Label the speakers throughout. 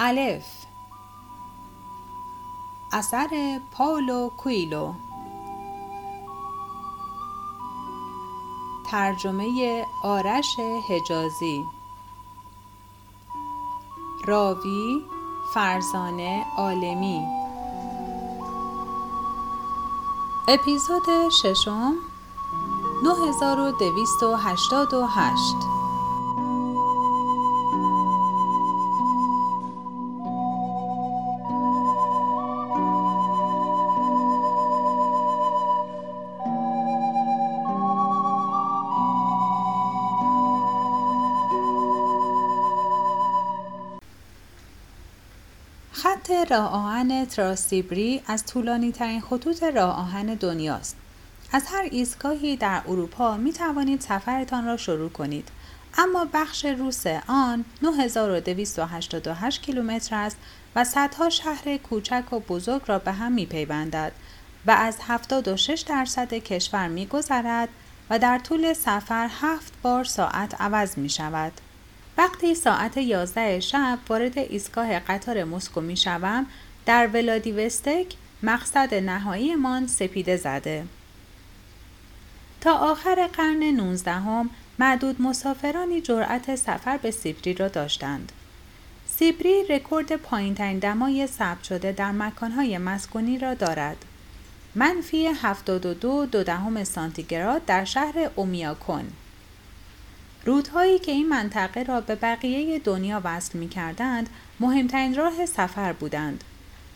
Speaker 1: الف. اثر پاولو کویلو ترجمه آرش حجازی. راوی فرزانه عالمی. اپیزود ششم 9288 راه آهن تراسیبری از طولانی ترین خطوط راه آهن دنیاست. از هر ایستگاهی در اروپا می توانید سفرتان را شروع کنید. اما بخش روس آن 9288 کیلومتر است و صدها شهر کوچک و بزرگ را به هم می پیوندد و از 76 درصد کشور می گذرد و در طول سفر هفت بار ساعت عوض می شود. وقتی ساعت 11 شب وارد ایستگاه قطار مسکو می شوم در ولادیوستک مقصد نهاییمان سپیده زده. تا آخر قرن 19 هم معدود مسافرانی جرأت سفر به سیبری را داشتند. سیبری رکورد پایینترین دمای ثبت شده در مکانهای مسکونی را دارد. منفی 72 دو دهم سانتیگراد در شهر اومیاکون رودهایی که این منطقه را به بقیه دنیا وصل می کردند مهمترین راه سفر بودند.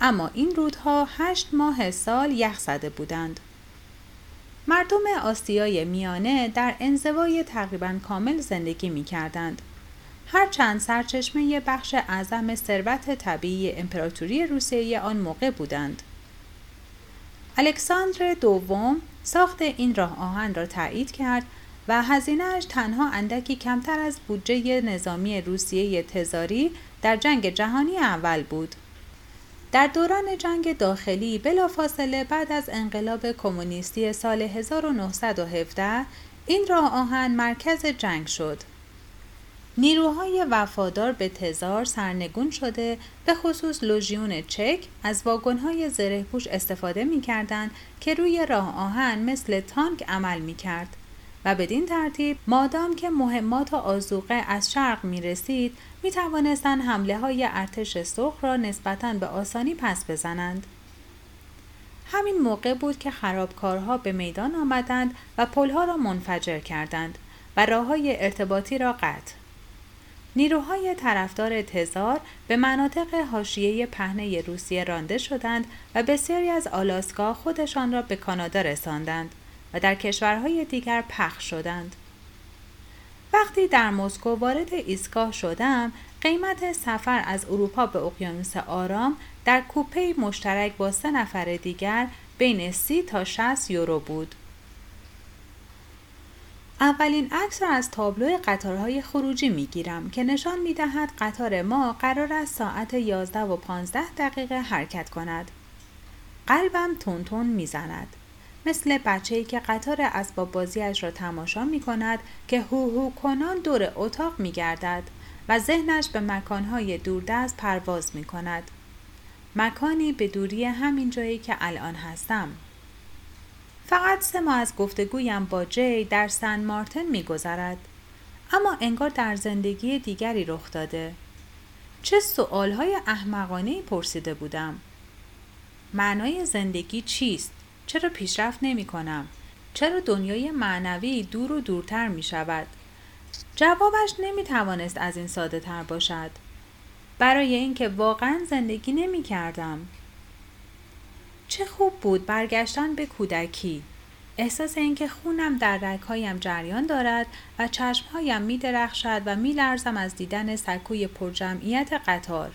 Speaker 1: اما این رودها هشت ماه سال یخ زده بودند. مردم آسیای میانه در انزوای تقریبا کامل زندگی می کردند. هرچند سرچشمه بخش اعظم ثروت طبیعی امپراتوری روسیه آن موقع بودند. الکساندر دوم ساخت این راه آهن را تایید کرد و هزینهش تنها اندکی کمتر از بودجه نظامی روسیه تزاری در جنگ جهانی اول بود. در دوران جنگ داخلی بلافاصله بعد از انقلاب کمونیستی سال 1917 این راه آهن مرکز جنگ شد. نیروهای وفادار به تزار سرنگون شده به خصوص لوژیون چک از واگن‌های زرهپوش استفاده می‌کردند که روی راه آهن مثل تانک عمل می‌کرد. و بدین ترتیب مادام که مهمات و آزوقه از شرق می رسید می توانستند حمله های ارتش سرخ را نسبتا به آسانی پس بزنند. همین موقع بود که خرابکارها به میدان آمدند و پلها را منفجر کردند و راه های ارتباطی را قطع. نیروهای طرفدار تزار به مناطق حاشیه پهنه روسیه رانده شدند و بسیاری از آلاسکا خودشان را به کانادا رساندند. و در کشورهای دیگر پخش شدند. وقتی در مسکو وارد ایستگاه شدم قیمت سفر از اروپا به اقیانوس آرام در کوپه مشترک با سه نفر دیگر بین سی تا 60 یورو بود. اولین عکس را از تابلو قطارهای خروجی می گیرم که نشان می دهد قطار ما قرار است ساعت 11 و 15 دقیقه حرکت کند. قلبم تون تون می زند. مثل بچه‌ای که قطار اسباب بازیش را تماشا می کند که هو هو کنان دور اتاق می گردد و ذهنش به مکانهای دوردست پرواز می کند. مکانی به دوری همین جایی که الان هستم. فقط سه ماه از گفتگویم با جی در سن مارتن می گذرد. اما انگار در زندگی دیگری رخ داده. چه سؤالهای احمقانه پرسیده بودم. معنای زندگی چیست؟ چرا پیشرفت نمی کنم؟ چرا دنیای معنوی دور و دورتر می شود؟ جوابش نمی توانست از این ساده تر باشد. برای اینکه واقعا زندگی نمی کردم. چه خوب بود برگشتن به کودکی. احساس اینکه خونم در رگهایم جریان دارد و چشمهایم می درخشد و می لرزم از دیدن سکوی پرجمعیت قطار.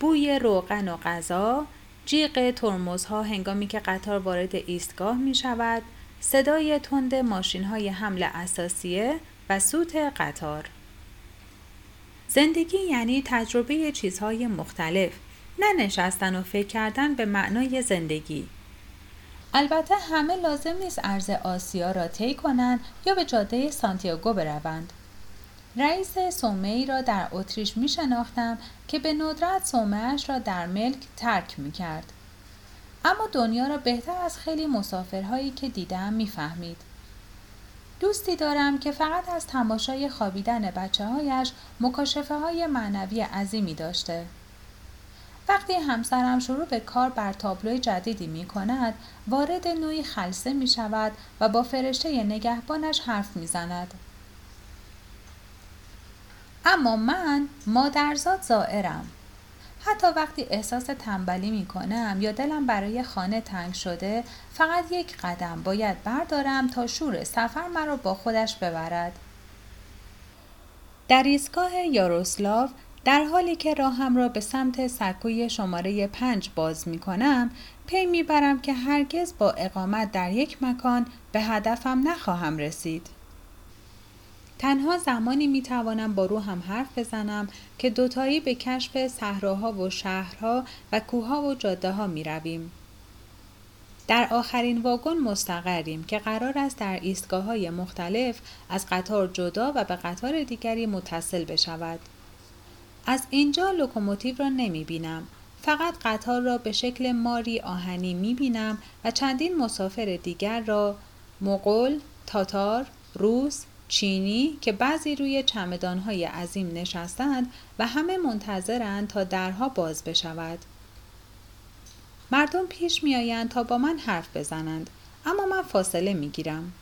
Speaker 1: بوی روغن و غذا، جیغ ترمزها هنگامی که قطار وارد ایستگاه می شود، صدای تند ماشین های حمل اساسیه و سوت قطار. زندگی یعنی تجربه چیزهای مختلف، نه نشستن و فکر کردن به معنای زندگی. البته همه لازم نیست ارز آسیا را طی کنند یا به جاده سانتیاگو بروند. رئیس سومه را در اتریش می شناختم که به ندرت سومهش را در ملک ترک می کرد. اما دنیا را بهتر از خیلی مسافرهایی که دیدم می‌فهمید. دوستی دارم که فقط از تماشای خوابیدن بچه هایش مکاشفه های معنوی عظیمی داشته. وقتی همسرم شروع به کار بر تابلوی جدیدی می کند، وارد نوعی خلصه می شود و با فرشته نگهبانش حرف می زند. اما من مادرزاد زائرم. حتی وقتی احساس تنبلی می کنم یا دلم برای خانه تنگ شده فقط یک قدم باید بردارم تا شور سفر مرا با خودش ببرد. در ایستگاه یاروسلاو در حالی که راهم را به سمت سکوی شماره پنج باز می کنم پی می برم که هرگز با اقامت در یک مکان به هدفم نخواهم رسید. تنها زمانی می توانم با روحم حرف بزنم که دوتایی به کشف صحراها و شهرها و کوهها و جاده ها می رویم. در آخرین واگن مستقریم که قرار است در ایستگاه های مختلف از قطار جدا و به قطار دیگری متصل بشود. از اینجا لوکوموتیو را نمی بینم. فقط قطار را به شکل ماری آهنی می بینم و چندین مسافر دیگر را مغول، تاتار، روس، چینی که بعضی روی چمدانهای عظیم نشستند و همه منتظرند تا درها باز بشود. مردم پیش میآیند تا با من حرف بزنند اما من فاصله می گیرم.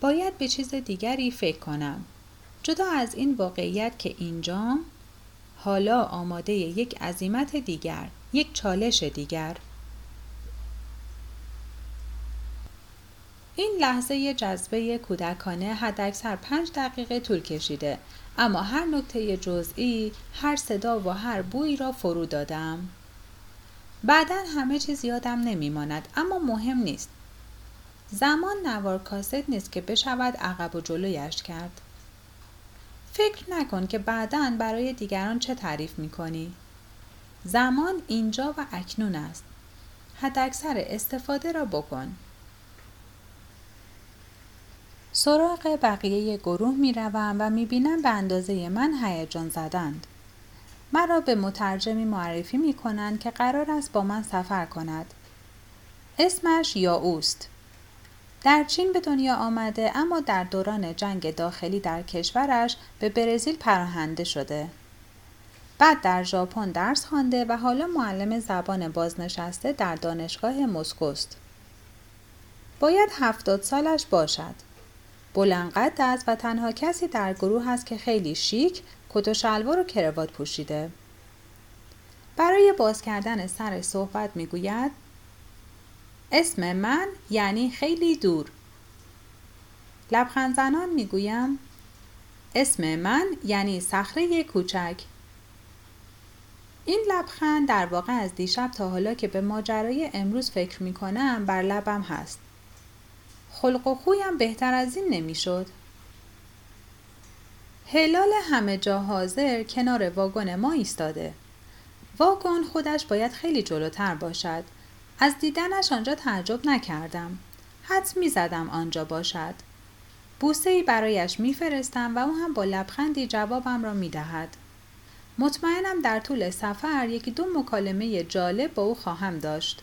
Speaker 1: باید به چیز دیگری فکر کنم. جدا از این واقعیت که اینجام حالا آماده یک عظیمت دیگر، یک چالش دیگر. لحظه جذبه کودکانه حداکثر پنج دقیقه طول کشیده. اما هر نکته جزئی هر صدا و هر بویی را فرو دادم. بعدا همه چیز یادم نمیماند اما مهم نیست. زمان نوار کاست نیست که بشود عقب و جلویش کرد. فکر نکن که بعدا برای دیگران چه تعریف می‌کنی. زمان اینجا و اکنون است. حداکثر استفاده را بکن. سراغ بقیه گروه می روم و می بینم به اندازه من هیجان زدند. مرا به مترجمی معرفی می کنند که قرار است با من سفر کند. اسمش یاوست. در چین به دنیا آمده اما در دوران جنگ داخلی در کشورش به برزیل پراهنده شده. بعد در ژاپن درس خوانده و حالا معلم زبان بازنشسته در دانشگاه مسکوست. باید هفتاد سالش باشد. بلندقد است و تنها کسی در گروه است که خیلی شیک کت و شلوار و کروات پوشیده. برای باز کردن سر صحبت می‌گوید اسم من یعنی خیلی دور. لبخند زنان می‌گویم اسم من یعنی صخره کوچک. این لبخند در واقع از دیشب تا حالا که به ماجرای امروز فکر می کنم بر لبم هست. خلق و خویم بهتر از این نمی‌شد. هلال همه جا حاضر کنار واگن ما ایستاده. واگن خودش باید خیلی جلوتر باشد. از دیدنش آنجا تعجب نکردم. حد می زدم آنجا باشد. بوسه ای برایش میفرستم و او هم با لبخندی جوابم را می دهد. مطمئنم در طول سفر یکی دو مکالمه جالب با او خواهم داشت.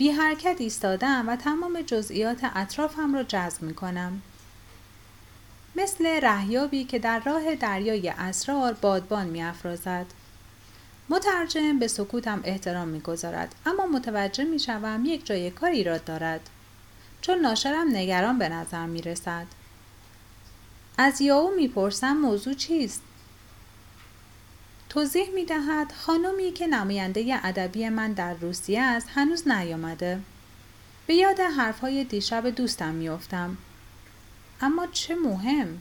Speaker 1: بی حرکت ایستادم و تمام جزئیات اطرافم را جذب می کنم. مثل رهیابی که در راه دریای اسرار بادبان می افرازد. مترجم به سکوتم احترام می گذارد اما متوجه می شوم یک جای کار ایراد دارد چون ناشرم نگران به نظر می رسد. از یاو می پرسم موضوع چیست؟ توضیح می دهد خانمی که نماینده ادبی من در روسیه است هنوز نیامده. به یاد حرفهای دیشب دوستم میافتم. اما چه مهم؟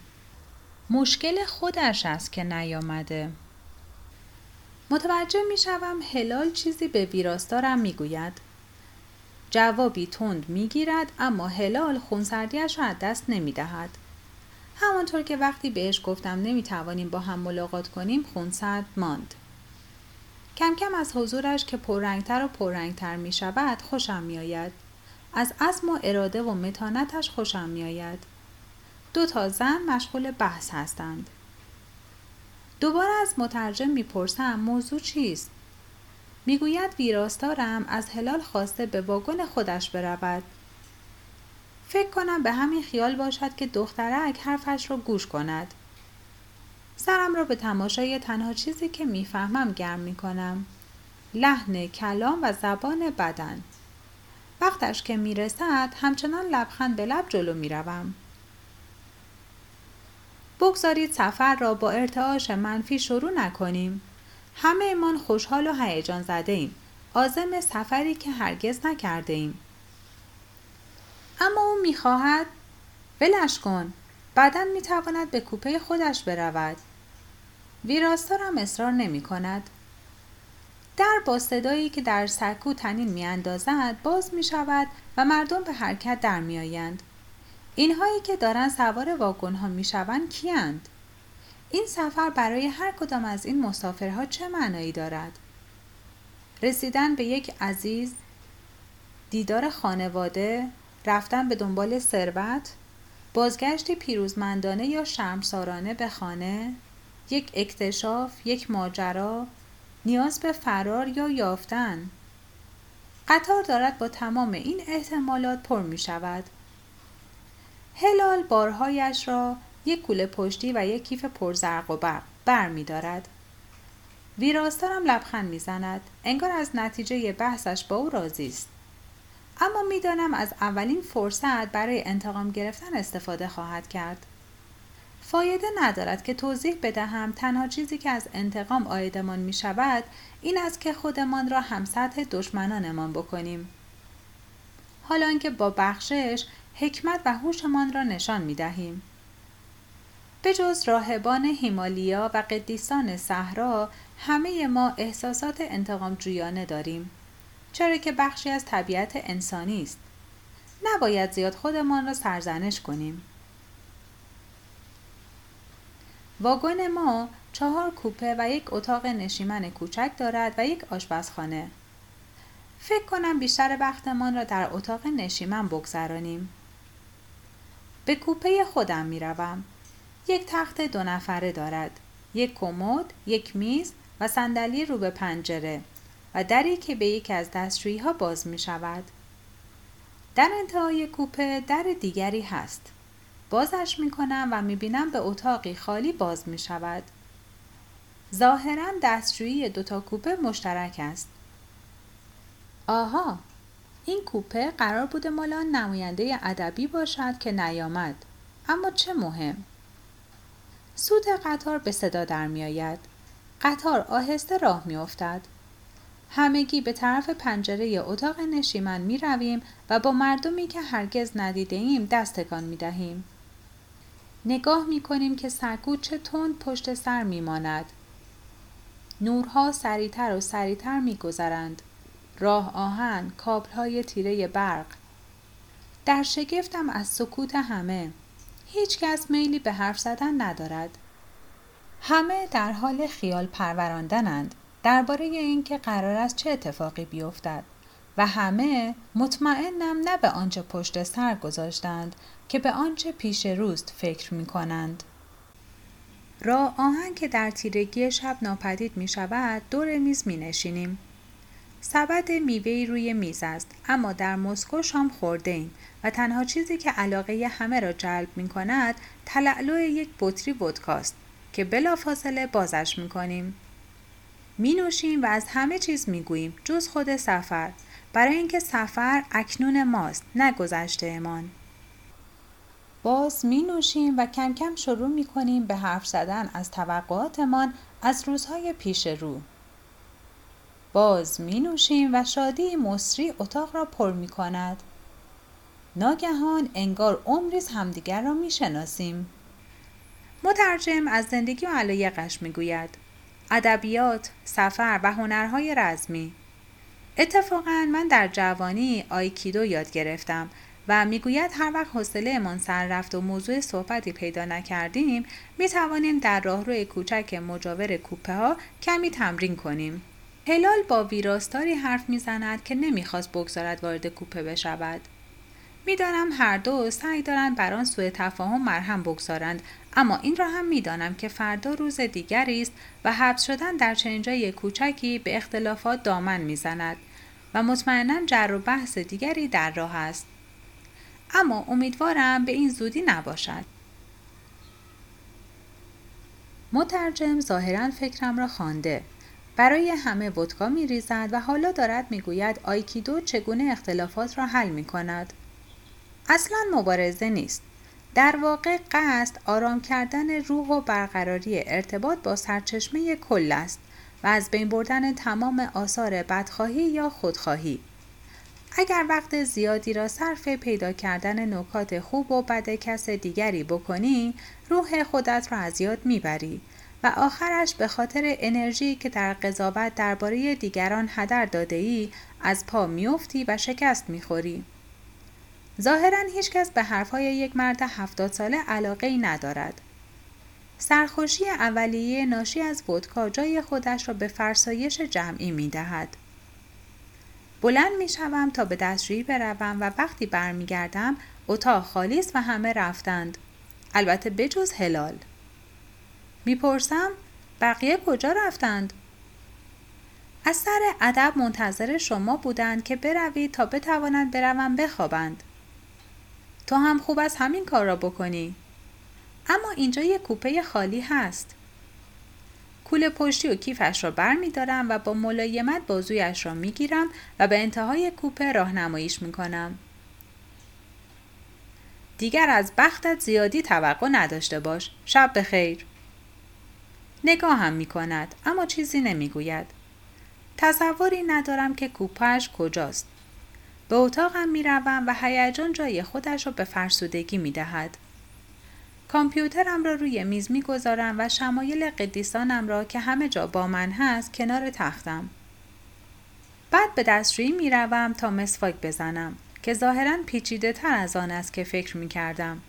Speaker 1: مشکل خودش است که نیامده. متوجه می شوم هلال چیزی به ویراستارم می گوید. جوابی تند می گیرد اما هلال خونسردیش را از دست نمی دهد. همانطور که وقتی بهش گفتم نمی‌توانیم با هم ملاقات کنیم خونسرد ماند. کم کم از حضورش که پررنگتر و پررنگتر می شود خوشم می آید. از عزم و اراده و متانتش خوشم می آید. دو تا زن مشغول بحث هستند. دوباره از مترجم می‌پرسم موضوع چیست می‌گوید ویراستارم از هلال خواسته به واگن خودش برود فکر کنم به همین خیال باشد که دخترک حرفش را گوش کند. سرم را به تماشای تنها چیزی که می‌فهمم گرم می‌کنم. لحن کلام و زبان بدن. وقتش که می‌رسد همچنان لبخند به لب جلو می‌روم. بگذارید سفر را با ارتعاش منفی شروع نکنیم. همه ایمان خوشحال و هیجان زده ایم آزم سفری که هرگز نکرده ایم اما او می‌خواهد ولش کن بعدا می‌تواند به کوپه خودش برود ویراستارم اصرار نمی کند. در با صدایی که در سکو تنین میاندازد باز می شود و مردم به حرکت در می آیند. اینهایی که دارن سوار واگن ها می شوند کیند؟ این سفر برای هر کدام از این مسافرها چه معنایی دارد؟ رسیدن به یک عزیز، دیدار خانواده، رفتن به دنبال ثروت، بازگشتی پیروزمندانه یا شرمسارانه به خانه، یک اکتشاف، یک ماجرا، نیاز به فرار یا یافتن. قطار دارد با تمام این احتمالات پر می شود. هلال بارهایش را یک کوله پشتی و یک کیف پرزرق و برق بر می دارد. ویراستارم لبخند می‌زند انگار از نتیجه بحثش با او راضی است اما می‌دانم از اولین فرصت برای انتقام گرفتن استفاده خواهد کرد. فایده ندارد که توضیح بدهم تنها چیزی که از انتقام آیدمان می شود این است که خودمان را هم سطح دشمنانمان بکنیم. حالا که با بخشش حکمت و هوشمان را نشان می دهیم. به جز راهبان هیمالیا و قدیسان صحرا همه ما احساسات انتقام جویانه داریم. چرا که بخشی از طبیعت انسانی است. نباید زیاد خودمان را سرزنش کنیم. واگن ما چهار کوپه و یک اتاق نشیمن کوچک دارد و یک آشپزخانه. فکر کنم بیشتر وقتمان را در اتاق نشیمن بگذرانیم. به کوپه خودم می روم. یک تخت دو نفره دارد. یک کمد، یک میز و صندلی رو به پنجره. و دری که به یکی از دستشویی ها باز می شود. در انتهای کوپه در دیگری هست. بازش می کنم و می بینم به اتاقی خالی باز می شود. ظاهرا دستشویی دوتا کوپه مشترک است. آها این کوپه قرار بود مال نماینده ادبی باشد که نیامد اما چه مهم سود قطار به صدا در می آید. قطار آهسته راه می افتد. همگی به طرف پنجره اتاق نشیمن می رویم و با مردمی که هرگز ندیده ایم دست تکان می دهیم. نگاه می کنیم که سرکو چه تند پشت سر می ماند. نورها سریعتر و سریعتر می گذرند. راه آهن، کابل های تیره برق. در شگفتم از سکوت همه. هیچ کس میلی به حرف زدن ندارد. همه در حال خیال پروراندنند درباره اینکه قرار است چه اتفاقی بیفتد و همه مطمئنم نه به آنچه پشت سر گذاشتند که به آنچه پیش روست فکر می کنند. را آهن که در تیرگی شب ناپدید می شود دور میز می نشینیم. سبد میوهی روی میز است اما در مسکو شام خورده ایم و تنها چیزی که علاقه همه را جلب می کند تلعلو یک بطری ودکاست که بلافاصله بازش می کنیم. می نوشیم و از همه چیز می گوییم جز خود سفر برای اینکه سفر اکنون ماست نه گذشته امان. باز می نوشیم و کم کم شروع می کنیم به حرف زدن از توقعاتمان از روزهای پیش رو. باز می نوشیم و شادی مصری اتاق را پر می کند. ناگهان انگار عمریز همدیگر را می شناسیم. مترجم از زندگی و علایقش می گوید. ادبیات، سفر و هنرهای رزمی اتفاقا من در جوانی آیکیدو یاد گرفتم و می‌گوید هر وقت حوصله من سر رفت و موضوع صحبتی پیدا نکردیم می توانیم در راهروی کوچک مجاور کوپه ها کمی تمرین کنیم. هلال با ویراستاری حرف می‌زند که نمی‌خواست بگذارد وارد کوپه بشود. می‌دانم هر دو سعی دارند بر آن سوء تفاهم مرهم بگذارند. اما این را هم می‌دانم که فردا روز دیگری است و حبس شدن در چنین جای کوچکی به اختلافات دامن می‌زند و مطمئنا جر و بحث دیگری در راه است. اما امیدوارم به این زودی نباشد. مترجم ظاهرا فکرم را خوانده. برای همه ودکا می ریزد و حالا دارد می گوید آیکیدو چگونه اختلافات را حل می کند. اصلا مبارزه نیست. در واقع قصد آرام کردن روح و برقراری ارتباط با سرچشمه کل است و از بین بردن تمام آثار بدخواهی یا خودخواهی. اگر وقت زیادی را صرف پیدا کردن نکات خوب و بد کس دیگری بکنی روح خودت را از یاد می‌بری و آخرش به خاطر انرژی که در قضاوت درباره دیگران هدر داده ای از پا میافتی و شکست می‌خوری. ظاهرا هیچکس به حرفهای یک مرد هفتاد ساله علاقه ای ندارد. سرخوشی اولیه ناشی از ودکا جای خودش را به فرسایش جمعی می دهد. بلند می شوم تا به دستشویی بروم و وقتی برمیگردم اتاق خالی است و همه رفتند. البته بجز هلال. می‌پرسم بقیه کجا رفتند؟ از سر ادب منتظر شما بودند که بروید تا بتوانند بروند بخوابند. تو هم خوب از همین کار را بکنی. اما اینجا یک کوپه خالی هست. کول پشتی و کیفش را بر می دارم و با ملایمت بازویش را می گیرم و به انتهای کوپه راهنماییش می کنم. دیگر از بختت زیادی توقع نداشته باش. شب بخیر. نگاه هم می کند اما چیزی نمی گوید. تصوری ندارم که کوپهش کجاست. به اتاقم می روم و هیجان جای خودش را به فرسودگی می دهد. کامپیوترم را روی میز می گذارم و شمایل قدیسانم را که همه جا با من هست کنار تختم. بعد به دستشویی می روم تا مسواک بزنم که ظاهرا پیچیده تر از آن است که فکر می کردم.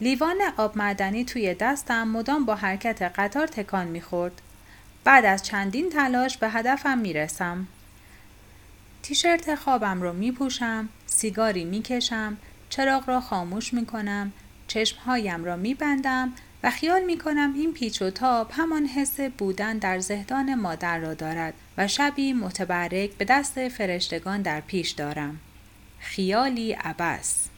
Speaker 1: لیوان آب معدنی توی دستم مدام با حرکت قطار تکان می‌خورد. بعد از چندین تلاش به هدفم می‌رسم. تیشرت خوابم رو میپوشم، سیگاری می‌کشم، چراغ را خاموش می‌کنم، چشمهایم را میبندم و خیال می‌کنم این پیچ و تاب همان حس بودن در زهدان مادر را دارد و شبی متبرک به دست فرشتگان در پیش دارم. خیالی عبس